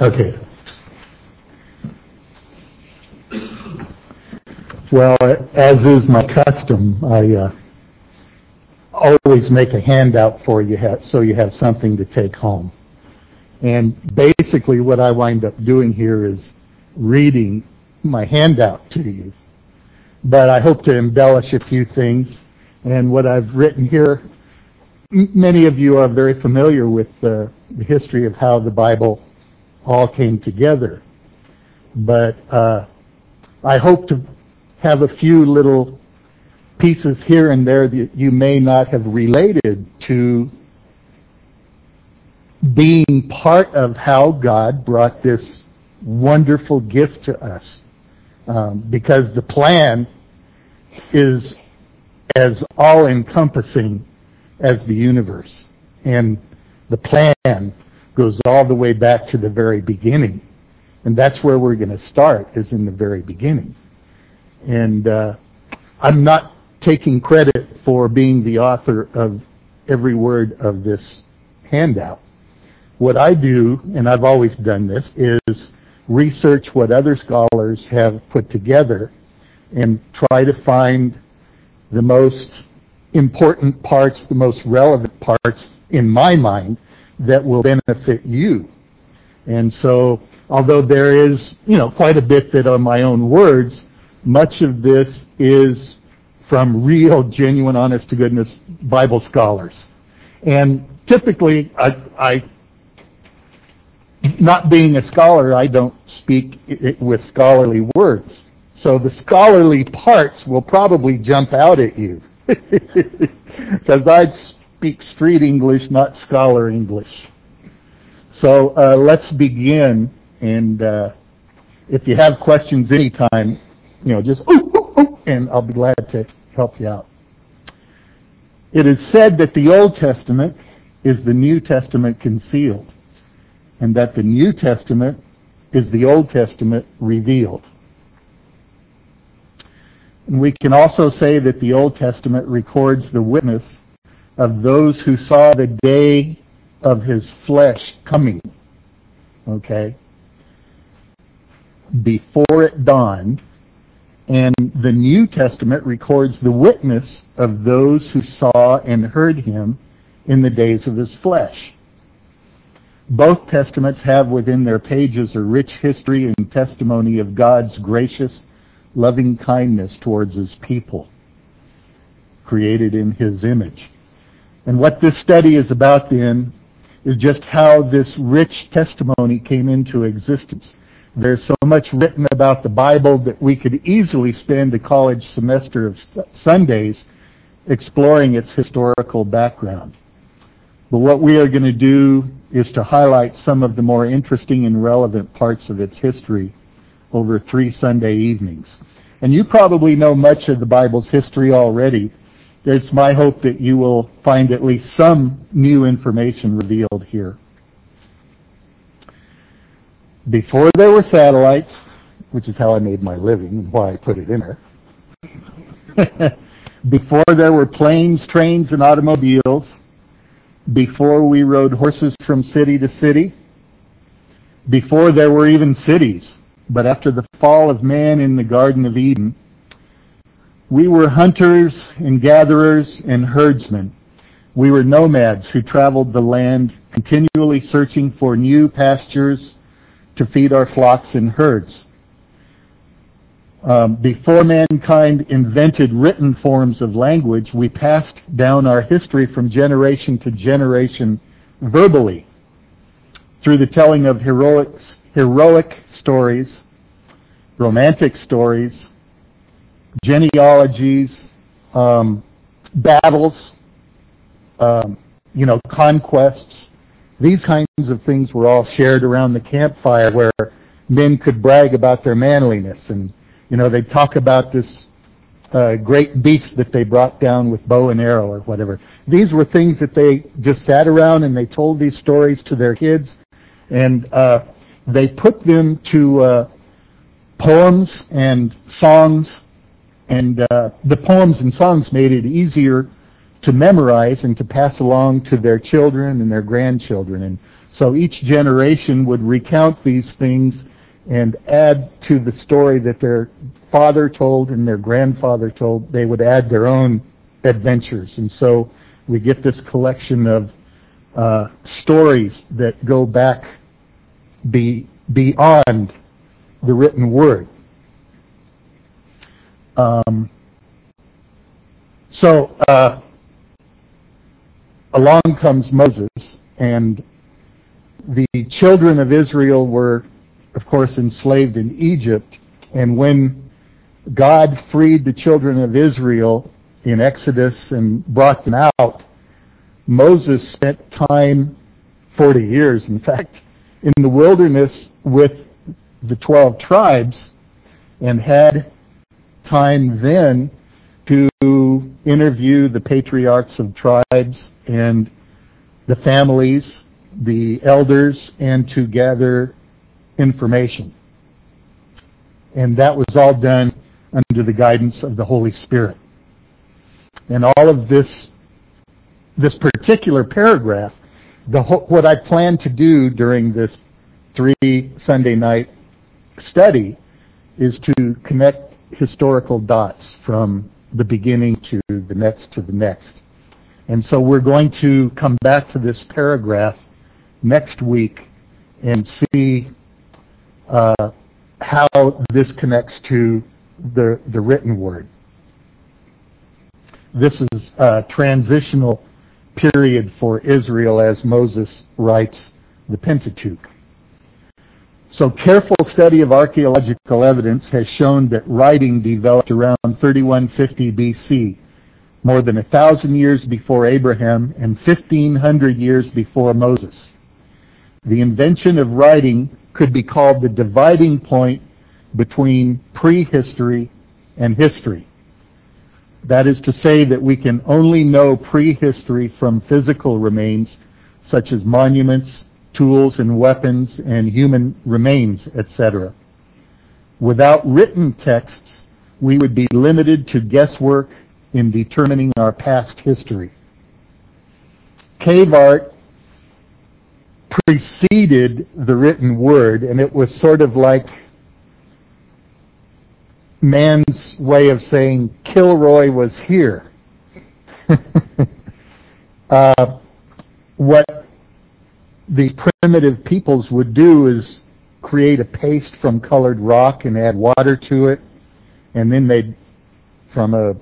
Okay. Well, as is my custom, I uh, always make a handout for you so you have something to take home. And basically what I wind up doing here is reading my handout to you. But I hope to embellish a few things. And what I've written here, many of you are very familiar with the history of how the Bible all came together. But uh, I hope to have a few little pieces here and there that you may not have related to being part of how God brought this wonderful gift to us. Um, because the plan is as all encompassing as the universe. And the plan goes all the way back to the very beginning. And that's where we're going to start, is in the very beginning. And uh, I'm not taking credit for being the author of every word of this handout. What I do, and I've always done this, is research what other scholars have put together and try to find the most important parts, the most relevant parts in my mind that will benefit you. And so, although there is, you know, quite a bit that are my own words, much of this is from real, genuine, honest to goodness Bible scholars. And typically, I, I not being a scholar, I don't speak with scholarly words. So the scholarly parts will probably jump out at you. Because I speak street English, not scholar English. So uh, let's begin. And uh, if you have questions anytime, you know, just ooh, ooh, ooh, and I'll be glad to help you out. It is said that the Old Testament is the New Testament concealed, and that the New Testament is the Old Testament revealed. And we can also say that the Old Testament records the witness of those who saw the day of his flesh coming. Okay? Before it dawned, and the New Testament records the witness of those who saw and heard him in the days of his flesh. Both testaments have within their pages a rich history and testimony of God's gracious, loving kindness towards his people, created in his image. And what this study is about then is just how this rich testimony came into existence. There's so much written about the Bible that we could easily spend a college semester of Sundays exploring its historical background. But what we are going to do is to highlight some of the more interesting and relevant parts of its history over three Sunday evenings. And you probably know much of the Bible's history already. It's my hope that you will find at least some new information revealed here. Before there were satellites, which is how I made my living and why I put it in there, before there were planes, trains, and automobiles, before we rode horses from city to city, before there were even cities, but after the fall of man in the Garden of Eden, we were hunters and gatherers and herdsmen. We were nomads who traveled the land continually searching for new pastures to feed our flocks and herds. Um, before mankind invented written forms of language, we passed down our history from generation to generation verbally through the telling of heroic, heroic stories, romantic stories, genealogies, um, battles, um, you know, conquests, these kinds of things were all shared around the campfire where men could brag about their manliness. And, you know, they'd talk about this uh, great beast that they brought down with bow and arrow or whatever. These were things that they just sat around and they told these stories to their kids. And uh, they put them to uh, poems and songs and uh, the poems and songs made it easier to memorize and to pass along to their children and their grandchildren. And So each generation would recount these things and add to the story that their father told and their grandfather told. They would add their own adventures. And so we get this collection of uh, stories that go back be, beyond the written word. Um, so uh, along comes Moses, and the children of Israel were, of course, enslaved in Egypt. And when God freed the children of Israel in Exodus and brought them out, Moses spent time, 40 years in fact, in the wilderness with the 12 tribes and had time then to interview the patriarchs of tribes and the families, the elders, and to gather information. And that was all done under the guidance of the Holy Spirit. And all of this, this particular paragraph, the what I plan to do during this three Sunday night study is to connect historical dots from the beginning to the next to the next. And so we're going to come back to this paragraph next week and see uh, how this connects to the, the written word. This is a transitional period for Israel as Moses writes the Pentateuch. So careful study of archaeological evidence has shown that writing developed around 3150 BC, more than a thousand years before Abraham and 1500 years before Moses. The invention of writing could be called the dividing point between prehistory and history. That is to say that we can only know prehistory from physical remains such as monuments, tools and weapons and human remains, etc. Without written texts, we would be limited to guesswork in determining our past history. Cave art preceded the written word, and it was sort of like man's way of saying Kilroy was here. uh, what the primitive peoples would do is create a paste from colored rock and add water to it, and then they'd, from a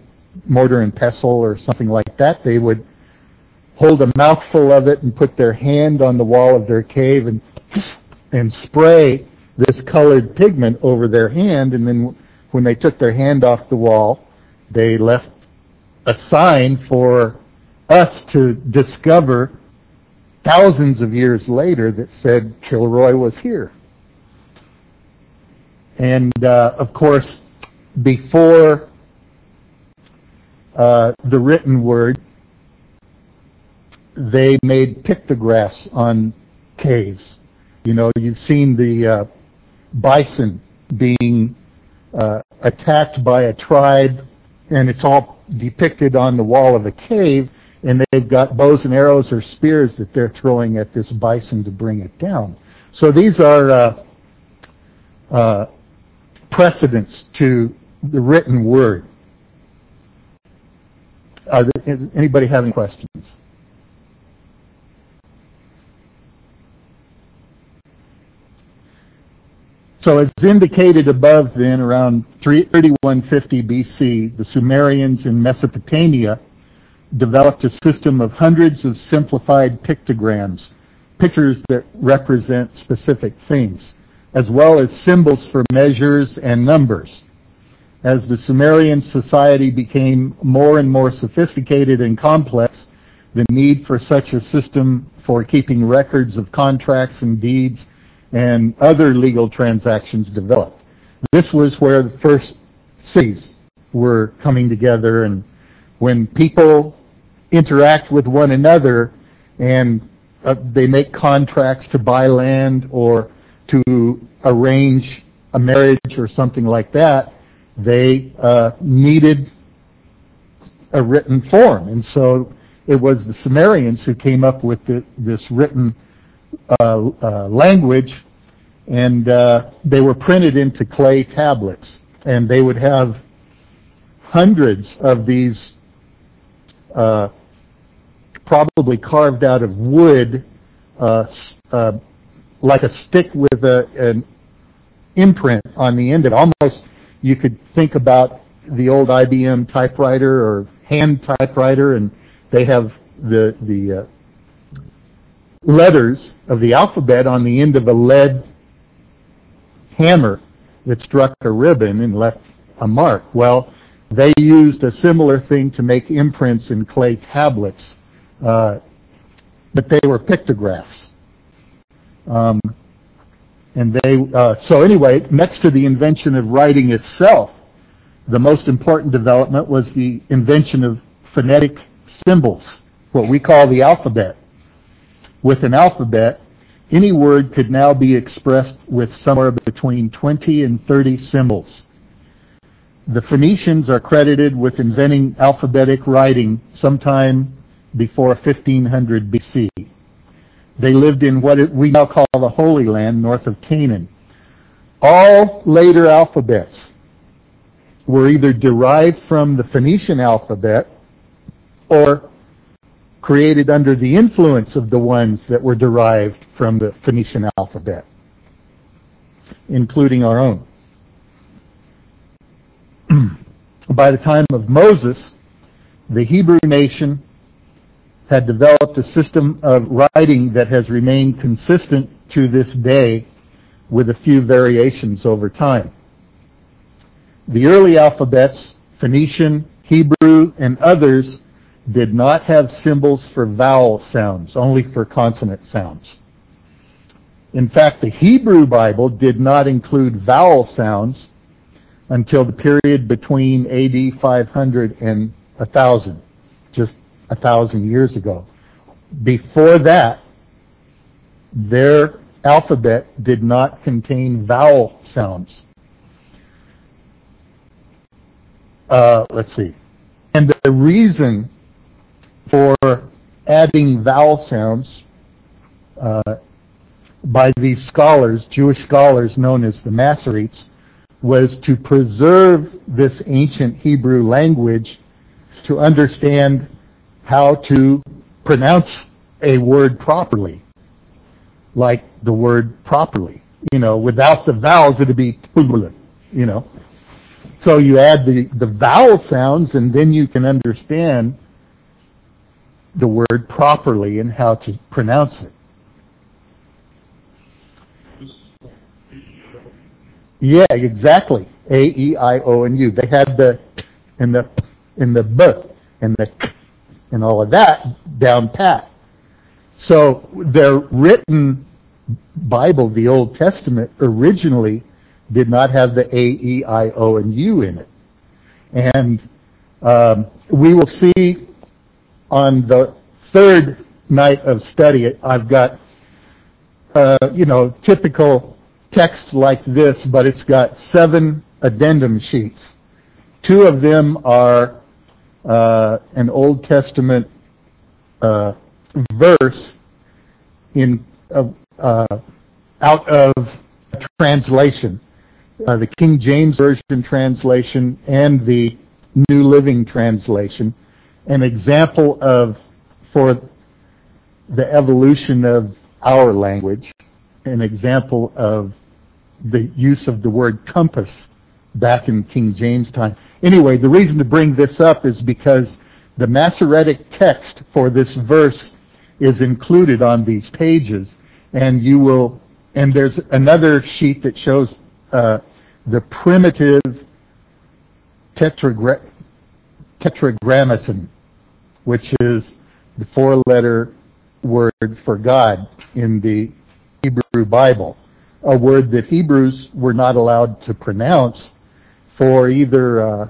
mortar and pestle or something like that, they would hold a mouthful of it and put their hand on the wall of their cave and and spray this colored pigment over their hand, and then when they took their hand off the wall, they left a sign for us to discover thousands of years later that said Kilroy was here. And uh, of course, before uh, the written word, they made pictographs on caves. You know, you've seen the uh, bison being uh, attacked by a tribe, and it's all depicted on the wall of a cave and they've got bows and arrows or spears that they're throwing at this bison to bring it down. So these are uh, uh, precedents to the written word. There, anybody having questions? So as indicated above then, around 3150 BC, the Sumerians in Mesopotamia developed a system of hundreds of simplified pictograms, pictures that represent specific things, as well as symbols for measures and numbers. As the Sumerian society became more and more sophisticated and complex, the need for such a system for keeping records of contracts and deeds and other legal transactions developed. This was where the first cities were coming together and when people interact with one another and uh, they make contracts to buy land or to arrange a marriage or something like that, they uh, needed a written form. And so it was the Sumerians who came up with the, this written uh, uh, language, and uh, they were printed into clay tablets, and they would have hundreds of these, uh, probably carved out of wood, uh, uh, like a stick with a, an imprint on the end of it. Almost, you could think about the old IBM typewriter or hand typewriter, and they have the the uh, letters of the alphabet on the end of a lead hammer that struck a ribbon and left a mark. Well, they used a similar thing to make imprints in clay tablets, uh, but they were pictographs. Um, and they uh, so anyway, next to the invention of writing itself, the most important development was the invention of phonetic symbols, what we call the alphabet. With an alphabet, any word could now be expressed with somewhere between 20 and 30 symbols. The Phoenicians are credited with inventing alphabetic writing sometime before 1500 BC. They lived in what we now call the Holy Land north of Canaan. All later alphabets were either derived from the Phoenician alphabet or created under the influence of the ones that were derived from the Phoenician alphabet, including our own. By the time of Moses, the Hebrew nation had developed a system of writing that has remained consistent to this day with a few variations over time. The early alphabets, Phoenician, Hebrew, and others, did not have symbols for vowel sounds, only for consonant sounds. In fact, the Hebrew Bible did not include vowel sounds until the period between AD 500 and 1000, just thousand years ago. Before that, their alphabet did not contain vowel sounds. Uh, let's see. And the reason for adding vowel sounds uh, by these scholars, Jewish scholars known as the Masoretes, was to preserve this ancient Hebrew language to understand how to pronounce a word properly, like the word properly. You know, without the vowels, it'd be you know. So you add the, the vowel sounds, and then you can understand the word properly and how to pronounce it. Yeah, exactly. A E I O and U. They had the in the in the b and the k and all of that down pat. So their written Bible, the Old Testament, originally did not have the A, E, I, O, and U in it. And um, we will see on the third night of study, I've got, uh, you know, typical text like this, but it's got seven addendum sheets. Two of them are uh, an Old Testament uh, verse in uh, out of a translation, uh, the King James Version translation and the New Living Translation, an example of for the evolution of our language, an example of the use of the word compass back in King James time. Anyway, the reason to bring this up is because the Masoretic text for this verse is included on these pages, and you will, and there's another sheet that shows uh, the primitive tetragra- tetragrammaton, which is the four-letter word for God in the Hebrew Bible, a word that Hebrews were not allowed to pronounce for either uh,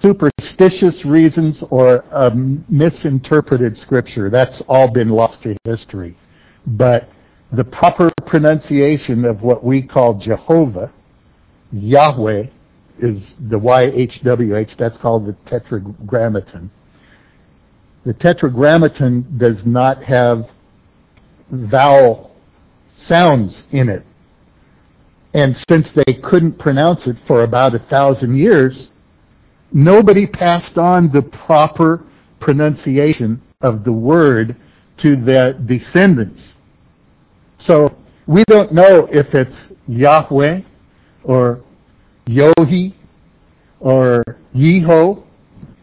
superstitious reasons or a misinterpreted scripture. That's all been lost to history. But the proper pronunciation of what we call Jehovah, Yahweh, is the YHWH. That's called the Tetragrammaton. The Tetragrammaton does not have vowel sounds in it. And since they couldn't pronounce it for about a thousand years, nobody passed on the proper pronunciation of the word to their descendants. So we don't know if it's Yahweh or Yohi or Yeho.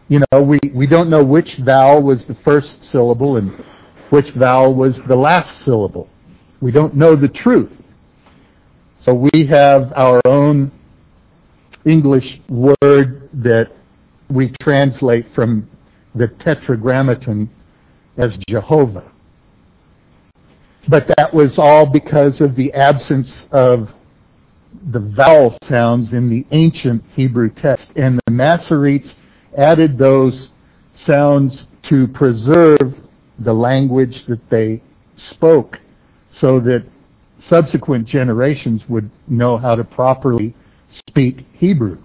You know, we, we don't know which vowel was the first syllable and which vowel was the last syllable. We don't know the truth. So we have our own English word that we translate from the Tetragrammaton as Jehovah. But that was all because of the absence of the vowel sounds in the ancient Hebrew text. And the Masoretes added those sounds to preserve the language that they spoke so that subsequent generations would know how to properly speak Hebrew.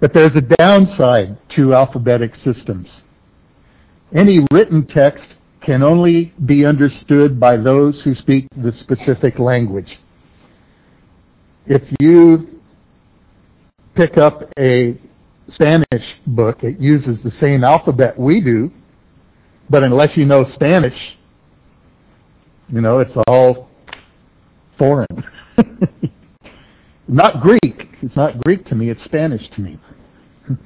But there's a downside to alphabetic systems. Any written text can only be understood by those who speak the specific language. If you pick up a Spanish book, it uses the same alphabet we do, but unless you know Spanish, you know, it's all foreign. not Greek. It's not Greek to me, it's Spanish to me.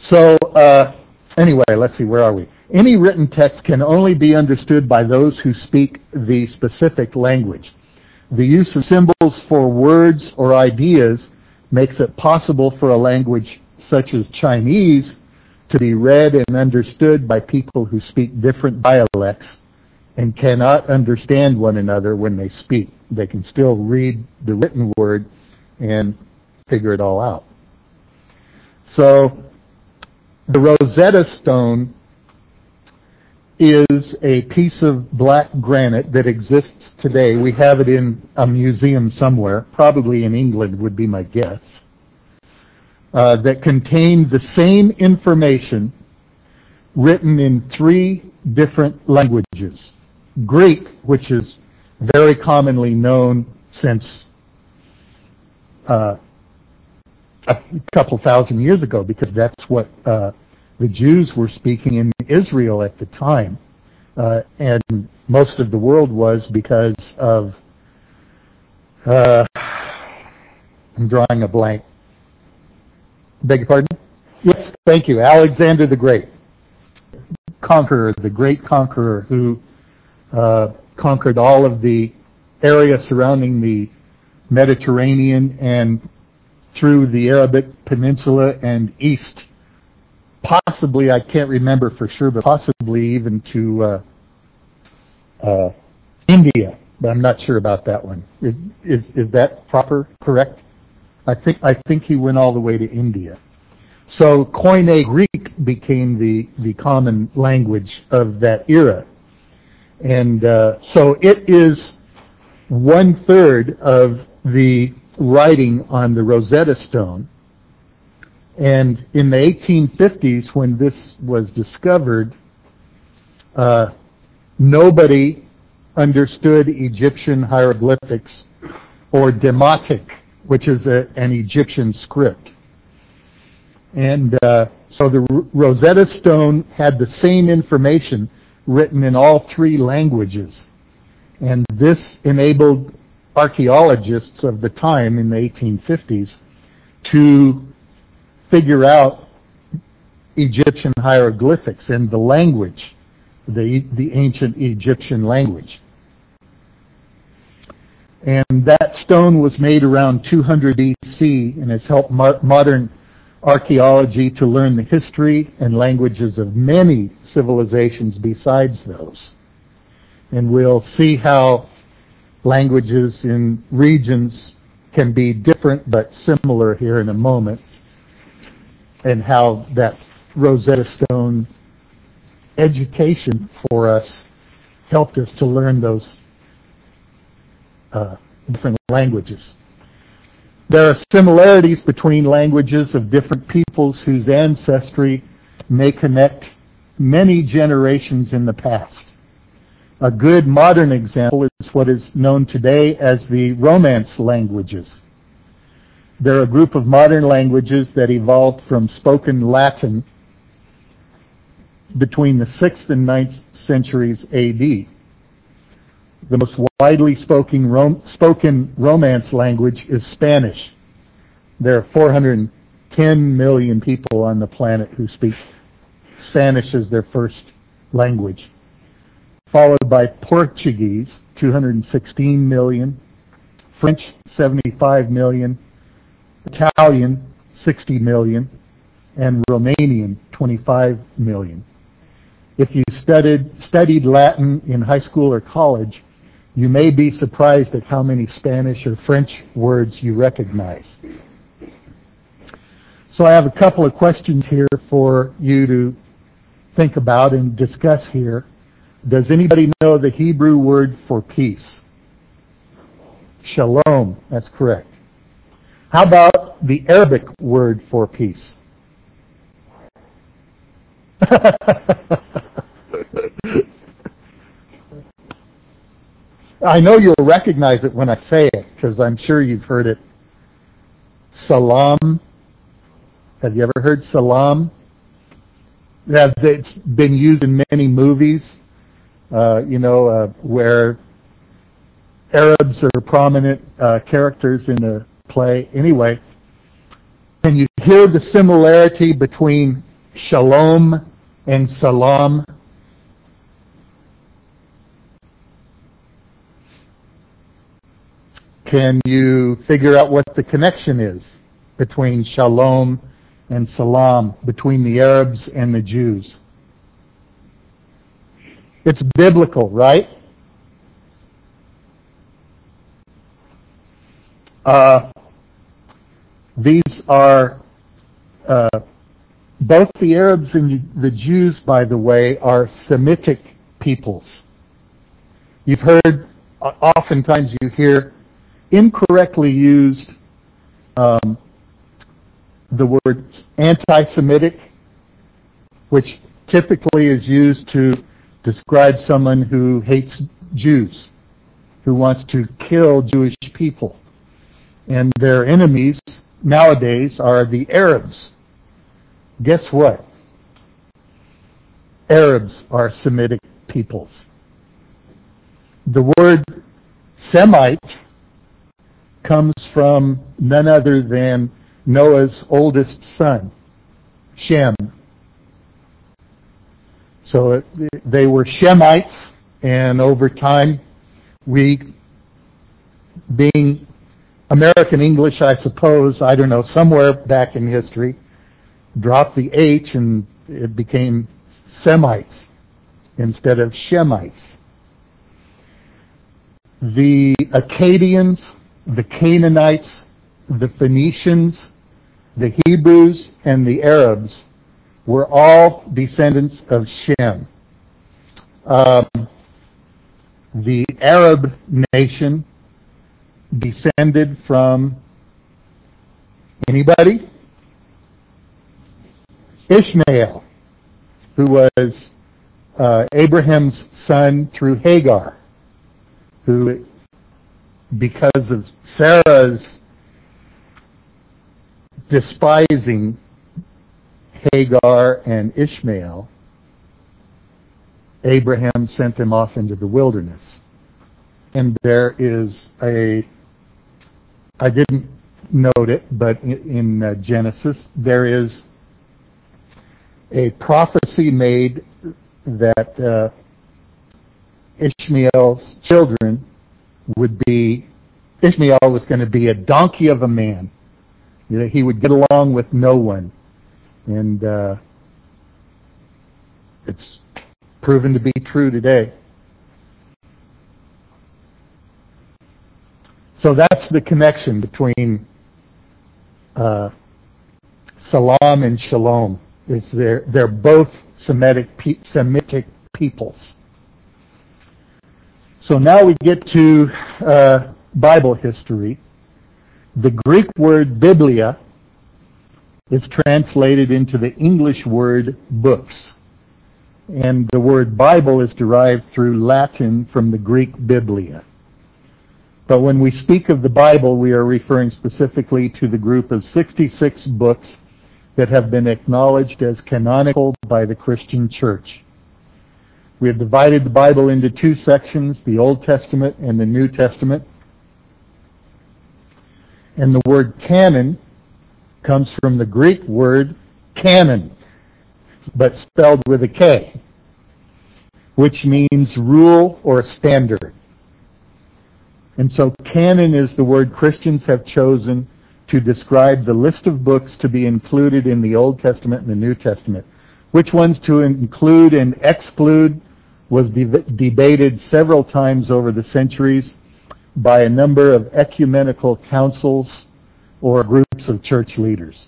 so, uh, anyway, let's see, where are we? Any written text can only be understood by those who speak the specific language. The use of symbols for words or ideas makes it possible for a language such as Chinese to be read and understood by people who speak different dialects and cannot understand one another when they speak. They can still read the written word and figure it all out. So the Rosetta Stone is a piece of black granite that exists today. We have it in a museum somewhere, probably in England would be my guess, uh, that contained the same information written in three different languages. Greek, which is very commonly known since uh, a couple thousand years ago, because that's what uh, the Jews were speaking in Israel at the time, uh, and most of the world was because of. Uh, I'm drawing a blank. Beg your pardon? Yes, thank you. Alexander the Great, conqueror, the great conqueror who uh, conquered all of the area surrounding the Mediterranean and through the Arabic Peninsula and east possibly, I can't remember for sure, but possibly even to uh, uh, India, but I'm not sure about that one. Is, is, is that proper, correct? I think I think he went all the way to India. So Koine Greek became the, the common language of that era. And uh, so it is one third of the writing on the Rosetta Stone and in the 1850s, when this was discovered, uh, nobody understood Egyptian hieroglyphics or Demotic, which is a, an Egyptian script. And uh, so the Rosetta Stone had the same information written in all three languages. And this enabled archaeologists of the time in the 1850s to figure out Egyptian hieroglyphics and the language, the, the ancient Egyptian language. And that stone was made around 200 BC and has helped mo- modern archaeology to learn the history and languages of many civilizations besides those. And we'll see how languages in regions can be different but similar here in a moment and how that Rosetta Stone education for us helped us to learn those uh, different languages. There are similarities between languages of different peoples whose ancestry may connect many generations in the past. A good modern example is what is known today as the Romance languages. They're a group of modern languages that evolved from spoken Latin between the 6th and 9th centuries AD. The most widely spoken, rom- spoken Romance language is Spanish. There are 410 million people on the planet who speak Spanish as their first language, followed by Portuguese, 216 million, French, 75 million, Italian, 60 million, and Romanian, 25 million. If you studied, studied Latin in high school or college, you may be surprised at how many Spanish or French words you recognize. So I have a couple of questions here for you to think about and discuss here. Does anybody know the Hebrew word for peace? Shalom, that's correct. How about the Arabic word for peace? I know you'll recognize it when I say it because I'm sure you've heard it. Salam. Have you ever heard salam? That it's been used in many movies, uh, you know, uh, where Arabs are prominent uh, characters in a play. Anyway, can you hear the similarity between shalom and salam? Can you figure out what the connection is between shalom and salam, between the Arabs and the Jews? It's biblical, right? Uh, these are uh, both the Arabs and the Jews, by the way, are Semitic peoples. You've heard, oftentimes you hear incorrectly used um, the word anti-Semitic, which typically is used to describe someone who hates Jews, who wants to kill Jewish people. And their enemies nowadays are the Arabs. Guess what? Arabs are Semitic peoples. The word Semite comes from none other than Noah's oldest son, Shem. So they were Shemites, and over time, we, being American English, I suppose, I don't know, somewhere back in history, dropped the H and it became Semites instead of Shemites. The Akkadians the Canaanites, the Phoenicians, the Hebrews, and the Arabs were all descendants of Shem. Um, the Arab nation descended from anybody? Ishmael, who was uh, Abraham's son through Hagar, who because of Sarah's despising Hagar and Ishmael, Abraham sent them off into the wilderness. And there is a, I didn't note it, but in, uh, Genesis, there is a prophecy made that uh, Ishmael's children would be Ishmael was going to be a donkey of a man. You know, he would get along with no one, and uh, it's proven to be true today. So that's the connection between uh, Salam and Shalom. Is they're, they're both Semitic, Semitic peoples. So now we get to uh, Bible history. The Greek word biblia is translated into the English word books. and the word Bible is derived through Latin from the Greek biblia. But when we speak of the Bible, we are referring specifically to the group of 66 books that have been acknowledged as canonical by the Christian Church. We have divided the Bible into two sections, the Old Testament and the New Testament. And the word canon comes from the Greek word canon, but spelled with a K, which means rule or standard. And so canon is the word Christians have chosen to describe the list of books to be included in the Old Testament and the New Testament. Which ones to include and exclude was de- debated several times over the centuries by a number of ecumenical councils or groups of church leaders.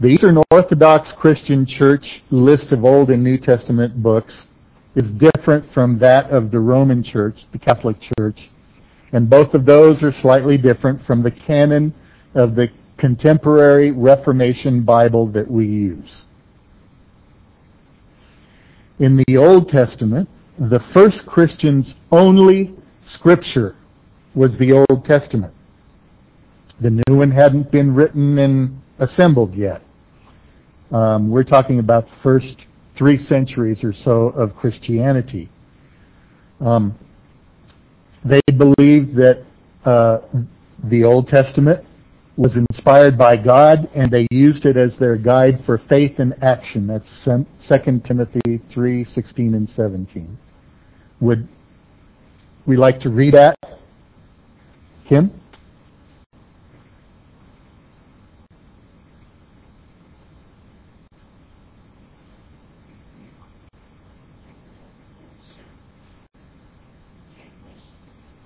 The Eastern Orthodox Christian Church list of Old and New Testament books is different from that of the Roman Church, the Catholic Church, and both of those are slightly different from the canon of the contemporary Reformation Bible that we use. In the Old Testament, the first Christian's only scripture was the Old Testament. The new one hadn't been written and assembled yet. Um, we're talking about the first three centuries or so of Christianity. Um, they believed that uh, the Old Testament was inspired by God, and they used it as their guide for faith and action. That's 2 Timothy 3, 16 and 17. Would we like to read that? Kim?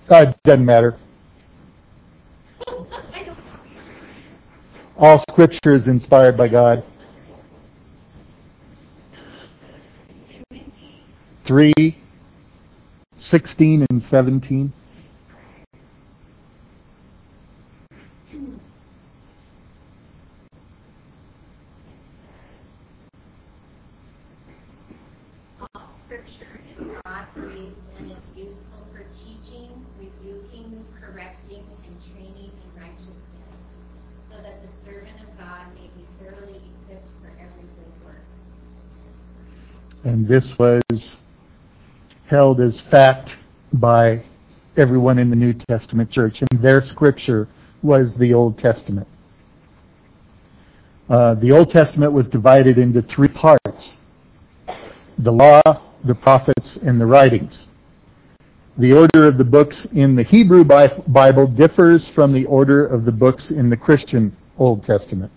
Uh, doesn't matter. All scripture is inspired by God. Three, sixteen, and 17. This was held as fact by everyone in the New Testament church. And their scripture was the Old Testament. Uh, the Old Testament was divided into three parts the law, the prophets, and the writings. The order of the books in the Hebrew Bible differs from the order of the books in the Christian Old Testament.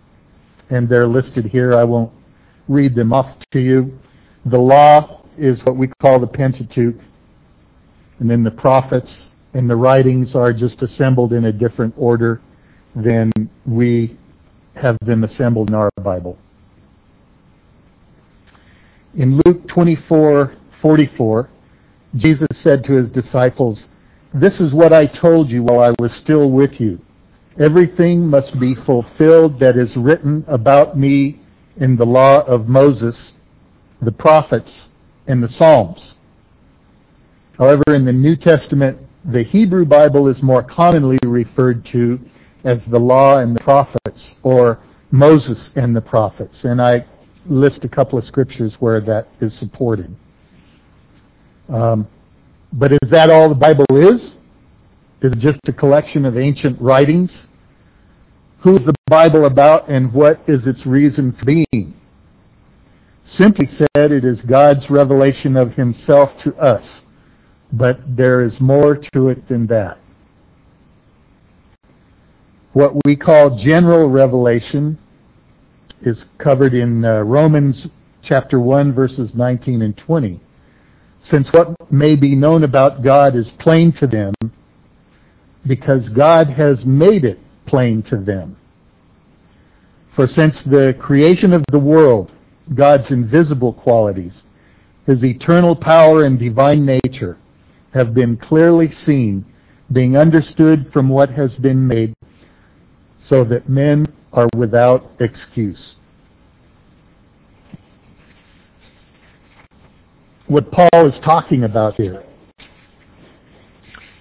And they're listed here. I won't read them off to you. The law is what we call the Pentateuch, and then the prophets and the writings are just assembled in a different order than we have them assembled in our Bible. In Luke 24:44, Jesus said to his disciples, "This is what I told you while I was still with you. Everything must be fulfilled that is written about me in the law of Moses, the prophets, and the Psalms. However, in the New Testament, the Hebrew Bible is more commonly referred to as the law and the prophets, or Moses and the prophets. And I list a couple of scriptures where that is supported. Um, but is that all the Bible is? Is it just a collection of ancient writings? Who is the Bible about and what is its reason for being? Simply said, it is God's revelation of himself to us. But there is more to it than that. What we call general revelation is covered in uh, Romans chapter 1 verses 19 and 20. Since what may be known about God is plain to them because God has made it plain to them. For since the creation of the world, God's invisible qualities, his eternal power and divine nature have been clearly seen, being understood from what has been made, so that men are without excuse. what Paul is talking about here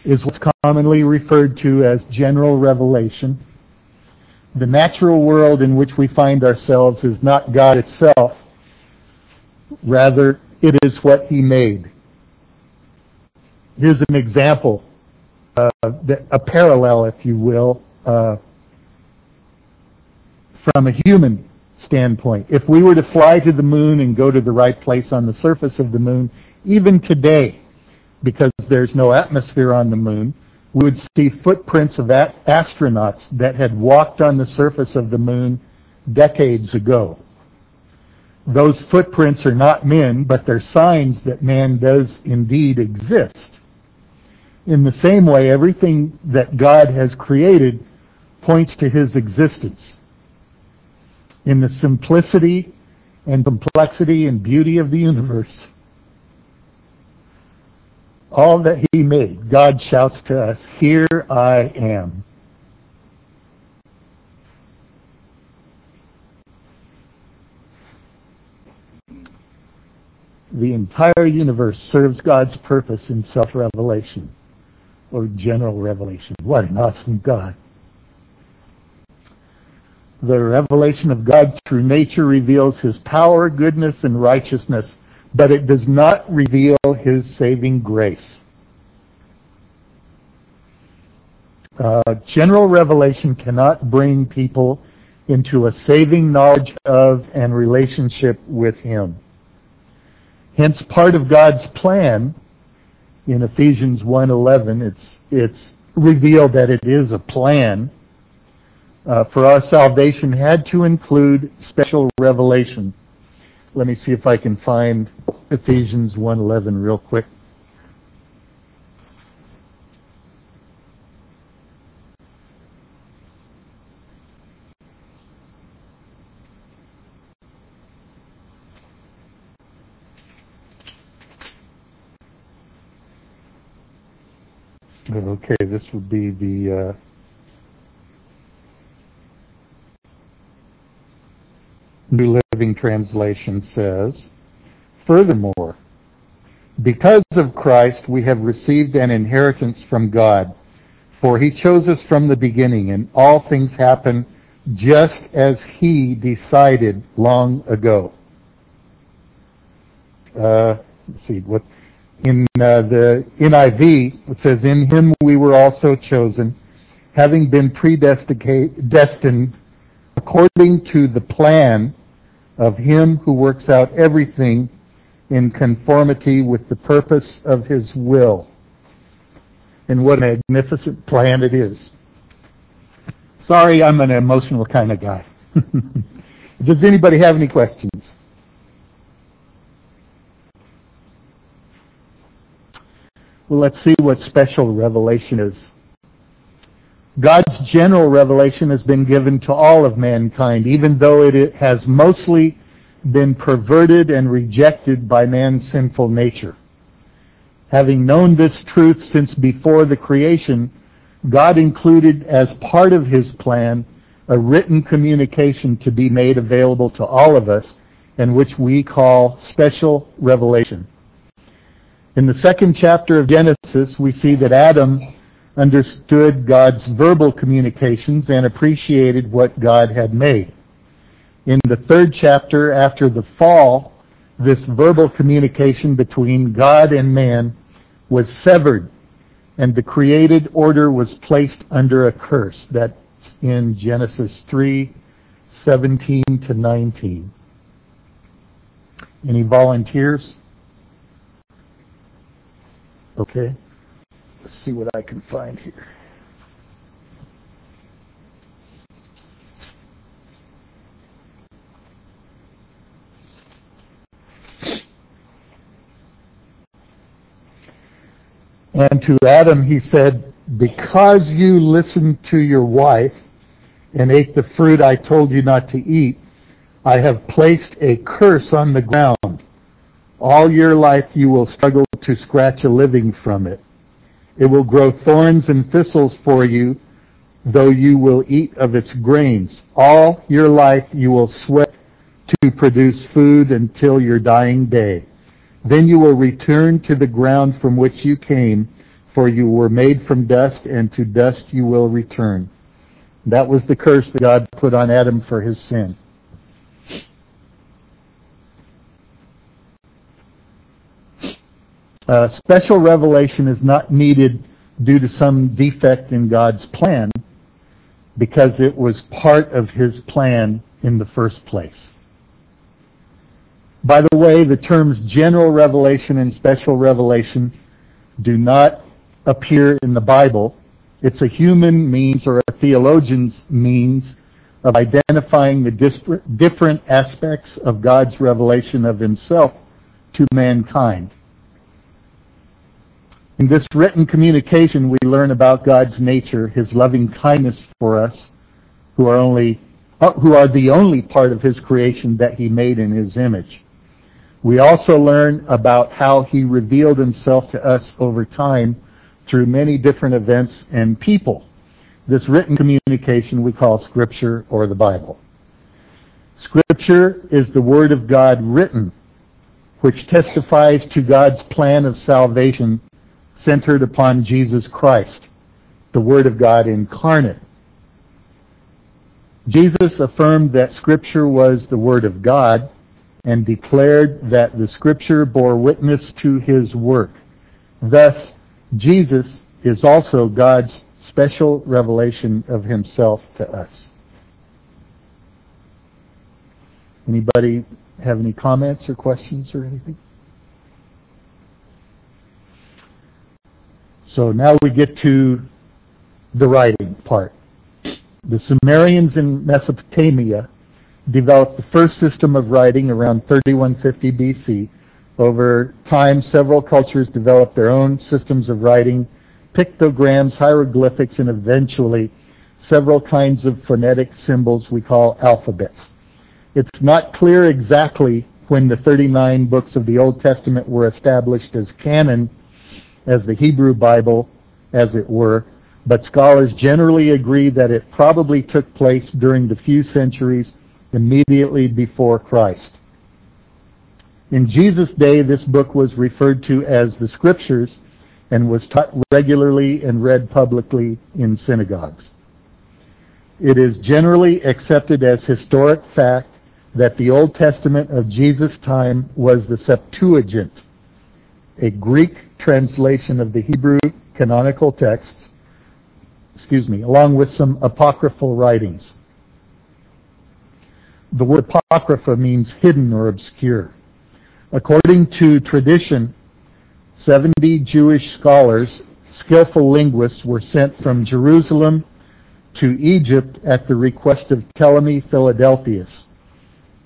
is what's commonly referred to as general revelation. The natural world in which we find ourselves is not God itself, rather, it is what He made. Here's an example, uh, a parallel, if you will, uh, from a human standpoint. If we were to fly to the moon and go to the right place on the surface of the moon, even today, because there's no atmosphere on the moon, we would see footprints of astronauts that had walked on the surface of the moon decades ago. Those footprints are not men, but they're signs that man does indeed exist. In the same way, everything that God has created points to his existence. In the simplicity and complexity and beauty of the universe, all that he made, God shouts to us, Here I am. The entire universe serves God's purpose in self-revelation or general revelation. What an awesome God. The revelation of God through nature reveals His power, goodness, and righteousness, but it does not reveal His saving grace. Uh, general revelation cannot bring people into a saving knowledge of and relationship with Him. Hence, part of God's plan in Ephesians 1:11, it's it's revealed that it is a plan uh, for our salvation had to include special revelation. Let me see if I can find Ephesians 1:11 real quick. Okay, this would be the uh, New Living Translation says, Furthermore, because of Christ we have received an inheritance from God, for he chose us from the beginning, and all things happen just as he decided long ago. Uh, let's see, what in uh, the NIV, it says, In him we were also chosen, having been predestined according to the plan of him who works out everything in conformity with the purpose of his will. And what a magnificent plan it is. Sorry, I'm an emotional kind of guy. Does anybody have any questions? Well, let's see what special revelation is. God's general revelation has been given to all of mankind, even though it has mostly been perverted and rejected by man's sinful nature. Having known this truth since before the creation, God included as part of his plan a written communication to be made available to all of us and which we call special revelation. In the second chapter of Genesis, we see that Adam understood God's verbal communications and appreciated what God had made. In the third chapter, after the fall, this verbal communication between God and man was severed, and the created order was placed under a curse. That's in Genesis 3 17 to 19. Any volunteers? Okay. Let's see what I can find here. And to Adam he said, Because you listened to your wife and ate the fruit I told you not to eat, I have placed a curse on the ground. All your life you will struggle to scratch a living from it. It will grow thorns and thistles for you, though you will eat of its grains. All your life you will sweat to produce food until your dying day. Then you will return to the ground from which you came, for you were made from dust, and to dust you will return. That was the curse that God put on Adam for his sin. Uh, special revelation is not needed due to some defect in God's plan because it was part of his plan in the first place. By the way, the terms general revelation and special revelation do not appear in the Bible. It's a human means or a theologian's means of identifying the different aspects of God's revelation of himself to mankind. In this written communication, we learn about God's nature, his loving kindness for us, who are only uh, who are the only part of his creation that he made in his image. We also learn about how he revealed himself to us over time through many different events and people. This written communication we call Scripture or the Bible. Scripture is the Word of God written, which testifies to God's plan of salvation centered upon Jesus Christ, the Word of God incarnate. Jesus affirmed that Scripture was the Word of God and declared that the Scripture bore witness to his work. Thus, Jesus is also God's special revelation of himself to us. Anybody have any comments or questions or anything? So now we get to the writing part. The Sumerians in Mesopotamia developed the first system of writing around 3150 BC. Over time, several cultures developed their own systems of writing, pictograms, hieroglyphics, and eventually several kinds of phonetic symbols we call alphabets. It's not clear exactly when the 39 books of the Old Testament were established as canon, as the Hebrew Bible, as it were, but scholars generally agree that it probably took place during the few centuries immediately before Christ. In Jesus' day, this book was referred to as the Scriptures and was taught regularly and read publicly in synagogues. It is generally accepted as historic fact that the Old Testament of Jesus' time was the Septuagint, a Greek translation of the Hebrew canonical texts, excuse me, along with some apocryphal writings. The word apocrypha means hidden or obscure. According to tradition, 70 Jewish scholars, skillful linguists, were sent from Jerusalem to Egypt at the request of Ptolemy Philadelphus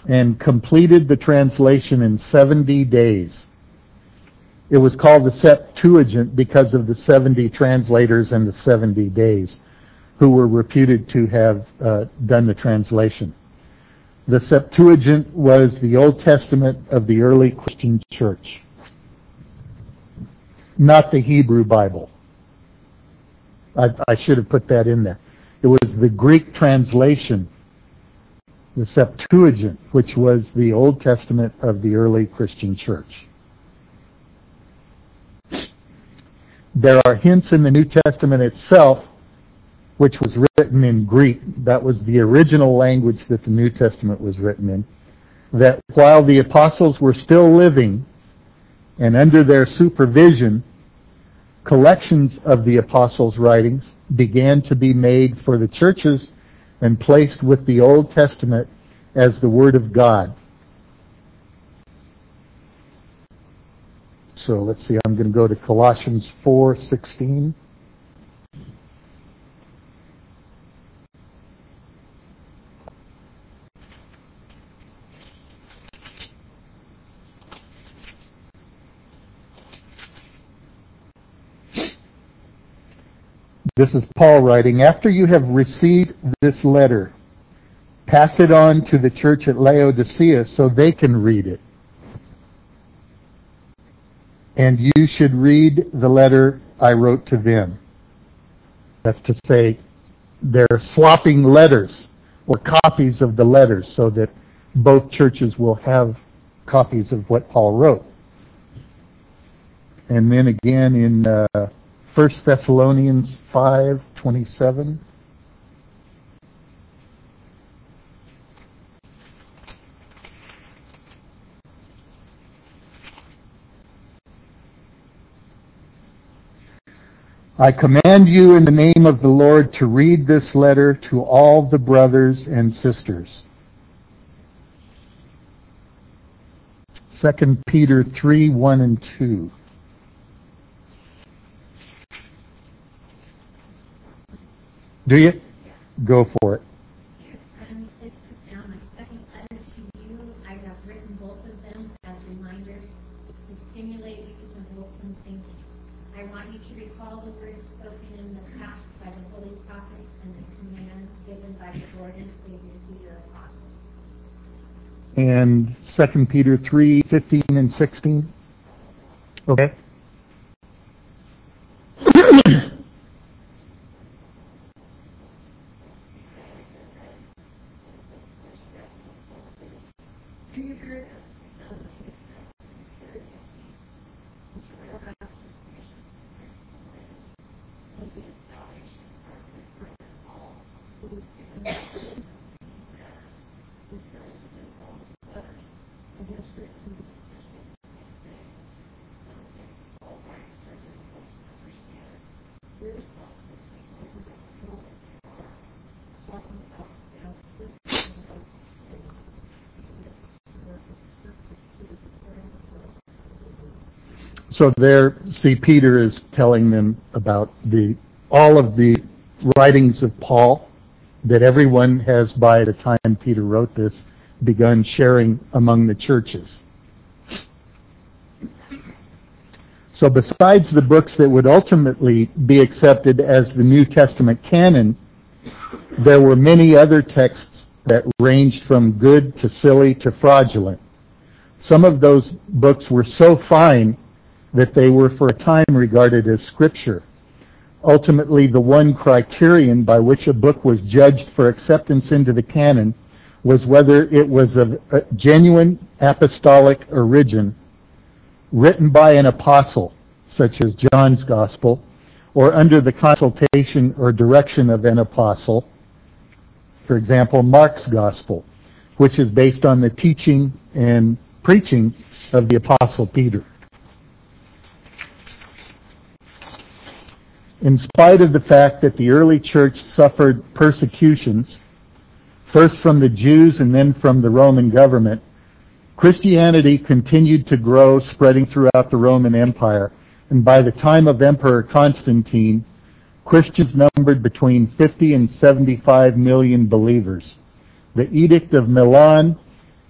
and completed the translation in 70 days. It was called the Septuagint because of the 70 translators and the 70 days who were reputed to have uh, done the translation. The Septuagint was the Old Testament of the early Christian church, not the Hebrew Bible. I, I, should have put that in there. It was the Greek translation, the Septuagint, which was the Old Testament of the early Christian church. There are hints in the New Testament itself which was written in Greek. That was the original language that the New Testament was written in. That while the apostles were still living and under their supervision, collections of the apostles' writings began to be made for the churches and placed with the Old Testament as the Word of God. So let's see, I'm going to go to Colossians 4:16. This is Paul writing, after you have received this letter, pass it on to the church at Laodicea so they can read it. And you should read the letter I wrote to them. That's to say, they're swapping letters or copies of the letters so that both churches will have copies of what Paul wrote. and then again in uh, 1 Thessalonians 5:27. I command you in the name of the Lord to read this letter to all the brothers and sisters. 2 Peter 3, 1 and 2. Do you? Go for it. And this is now my second letter to you. I have written both of them as reminders to stimulate you to wholesome thinking. I want you to recall the words spoken in the past by the holy prophets and the commands given by the Lord and Savior through your apostles. And 2 Peter 3, 15 and 16. Okay. So there, see, Peter is telling them about the all of the writings of Paul that everyone has, by the time Peter wrote this, begun sharing among the churches. So besides the books that would ultimately be accepted as the New Testament canon, there were many other texts that ranged from good to silly to fraudulent. Some of those books were so fine that they were for a time regarded as scripture. Ultimately, the one criterion by which a book was judged for acceptance into the canon was whether it was of genuine apostolic origin, written by an apostle, such as John's Gospel, or under the consultation or direction of an apostle, for example, Mark's Gospel, which is based on the teaching and preaching of the Apostle Peter. In spite of the fact that the early church suffered persecutions, first from the Jews and then from the Roman government, Christianity continued to grow, spreading throughout the Roman Empire. And by the time of Emperor Constantine, Christians numbered between 50 and 75 million believers. The Edict of Milan,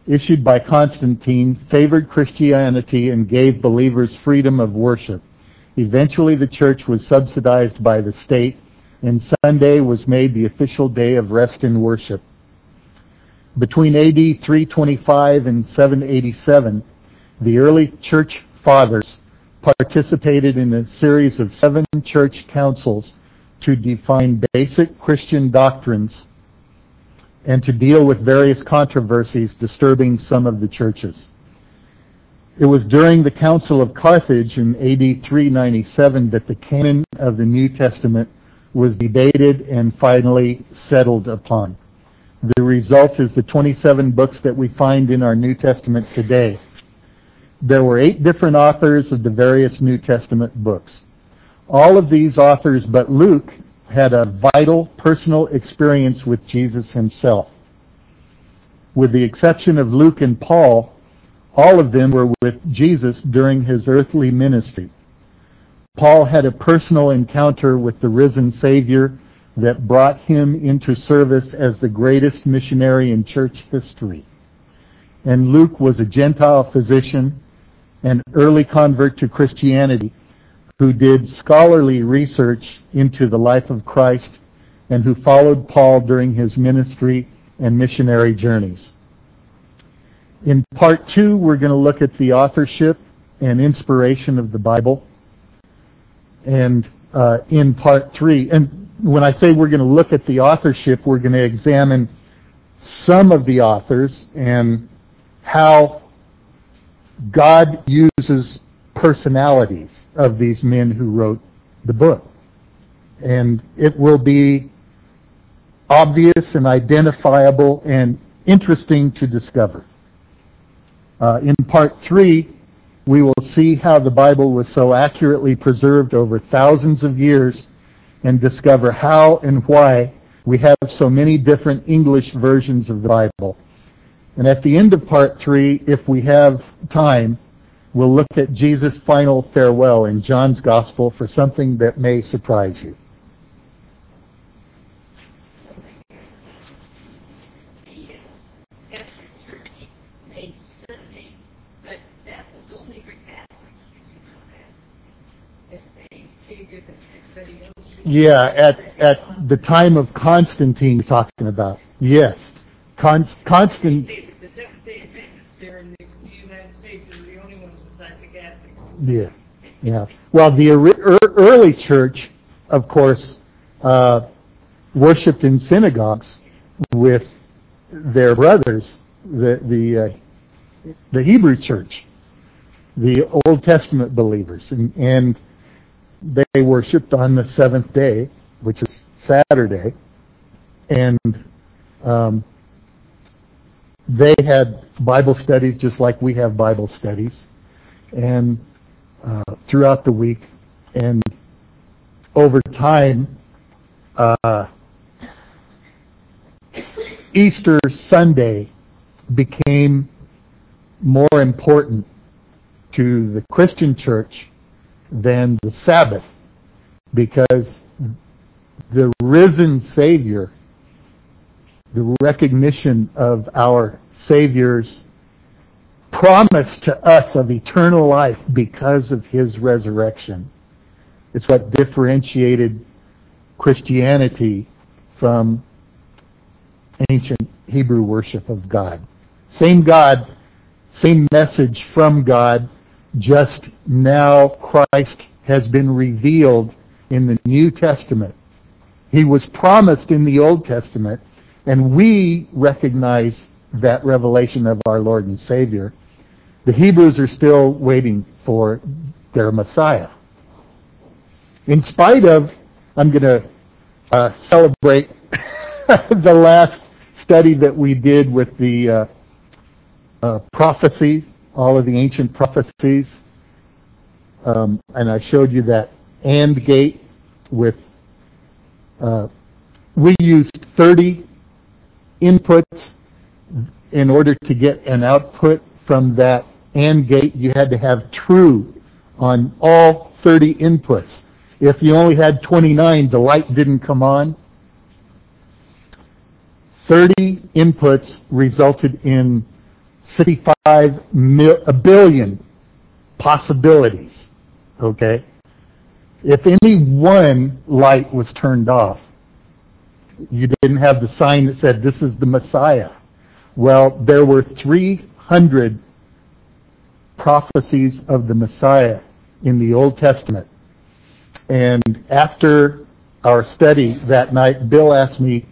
issued by Constantine, favored Christianity and gave believers freedom of worship. Eventually, the church was subsidized by the state, and Sunday was made the official day of rest and worship. Between AD 325 and 787, the early church fathers participated in a series of seven church councils to define basic Christian doctrines and to deal with various controversies disturbing some of the churches. It was during the Council of Carthage in AD 397 that the canon of the New Testament was debated and finally settled upon. The result is the 27 books that we find in our New Testament today. There were eight different authors of the various New Testament books. All of these authors but Luke had a vital personal experience with Jesus himself. With the exception of Luke and Paul, all of them were with Jesus during his earthly ministry. Paul had a personal encounter with the risen Savior that brought him into service as the greatest missionary in church history. And Luke was a Gentile physician, an early convert to Christianity, who did scholarly research into the life of Christ and who followed Paul during his ministry and missionary journeys. In part two, we're going to look at the authorship and inspiration of the Bible. And uh, in part three, and when I say we're going to look at the authorship, we're going to examine some of the authors and how God uses personalities of these men who wrote the book. And it will be obvious and identifiable and interesting to discover. Uh, in part three, we will see how the Bible was so accurately preserved over thousands of years and discover how and why we have so many different English versions of the Bible. And at the end of part three, if we have time, we'll look at Jesus' final farewell in John's Gospel for something that may surprise you. Yeah, at at the time of Constantine, talking about yes, Const, Constant. Yeah, yeah. Well, the early church, of course, uh, worshipped in synagogues with their brothers, the the uh, the Hebrew church, the Old Testament believers, and, and they worshipped on the seventh day, which is Saturday, and um, they had Bible studies just like we have Bible studies, and uh, throughout the week, and over time, uh, Easter Sunday became more important to the Christian church than the Sabbath because the risen Savior, the recognition of our Savior's promise to us of eternal life because of his resurrection. It's what differentiated Christianity from ancient Hebrew worship of God. Same God, same message from God, just now Christ has been revealed in the New Testament. He was promised in the Old Testament, and we recognize that revelation of our Lord and Savior. The Hebrews are still waiting for their Messiah. In spite of, I'm going to uh, celebrate the last study that we did with the uh, uh, prophecy all of the ancient prophecies. Um, and I showed you that AND gate with, uh, we used 30 inputs in order to get an output from that AND gate. You had to have true on all 30 inputs. If you only had 29, the light didn't come on. 30 inputs resulted in 65 mil, a billion possibilities. Okay? If any one light was turned off, you didn't have the sign that said, This is the Messiah. Well, there were 300 prophecies of the Messiah in the Old Testament. And after our study that night, Bill asked me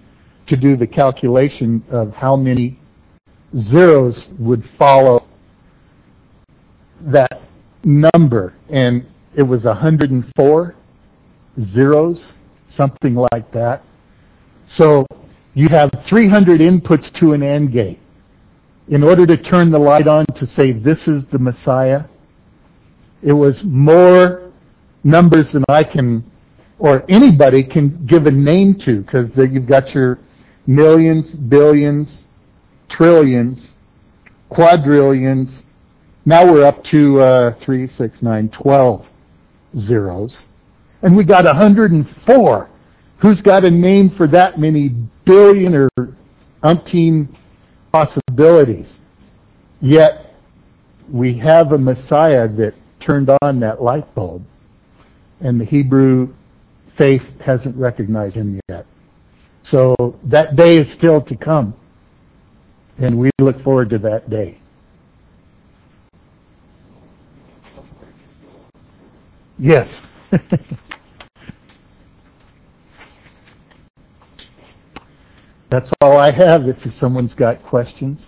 to do the calculation of how many zeros would follow that number. And it was 104 zeros, something like that. So you have 300 inputs to an AND gate. In order to turn the light on to say this is the Messiah, it was more numbers than I can or anybody can give a name to because you've got your millions, billions, trillions, quadrillions. Now we're up to uh, 3, 6, 9, 12 zeros. And we got 104. Who's got a name for that many billion or umpteen possibilities? Yet we have a Messiah that turned on that light bulb. And the Hebrew faith hasn't recognized him yet. So that day is still to come. And we look forward to that day. Yes. That's all I have if someone's got questions.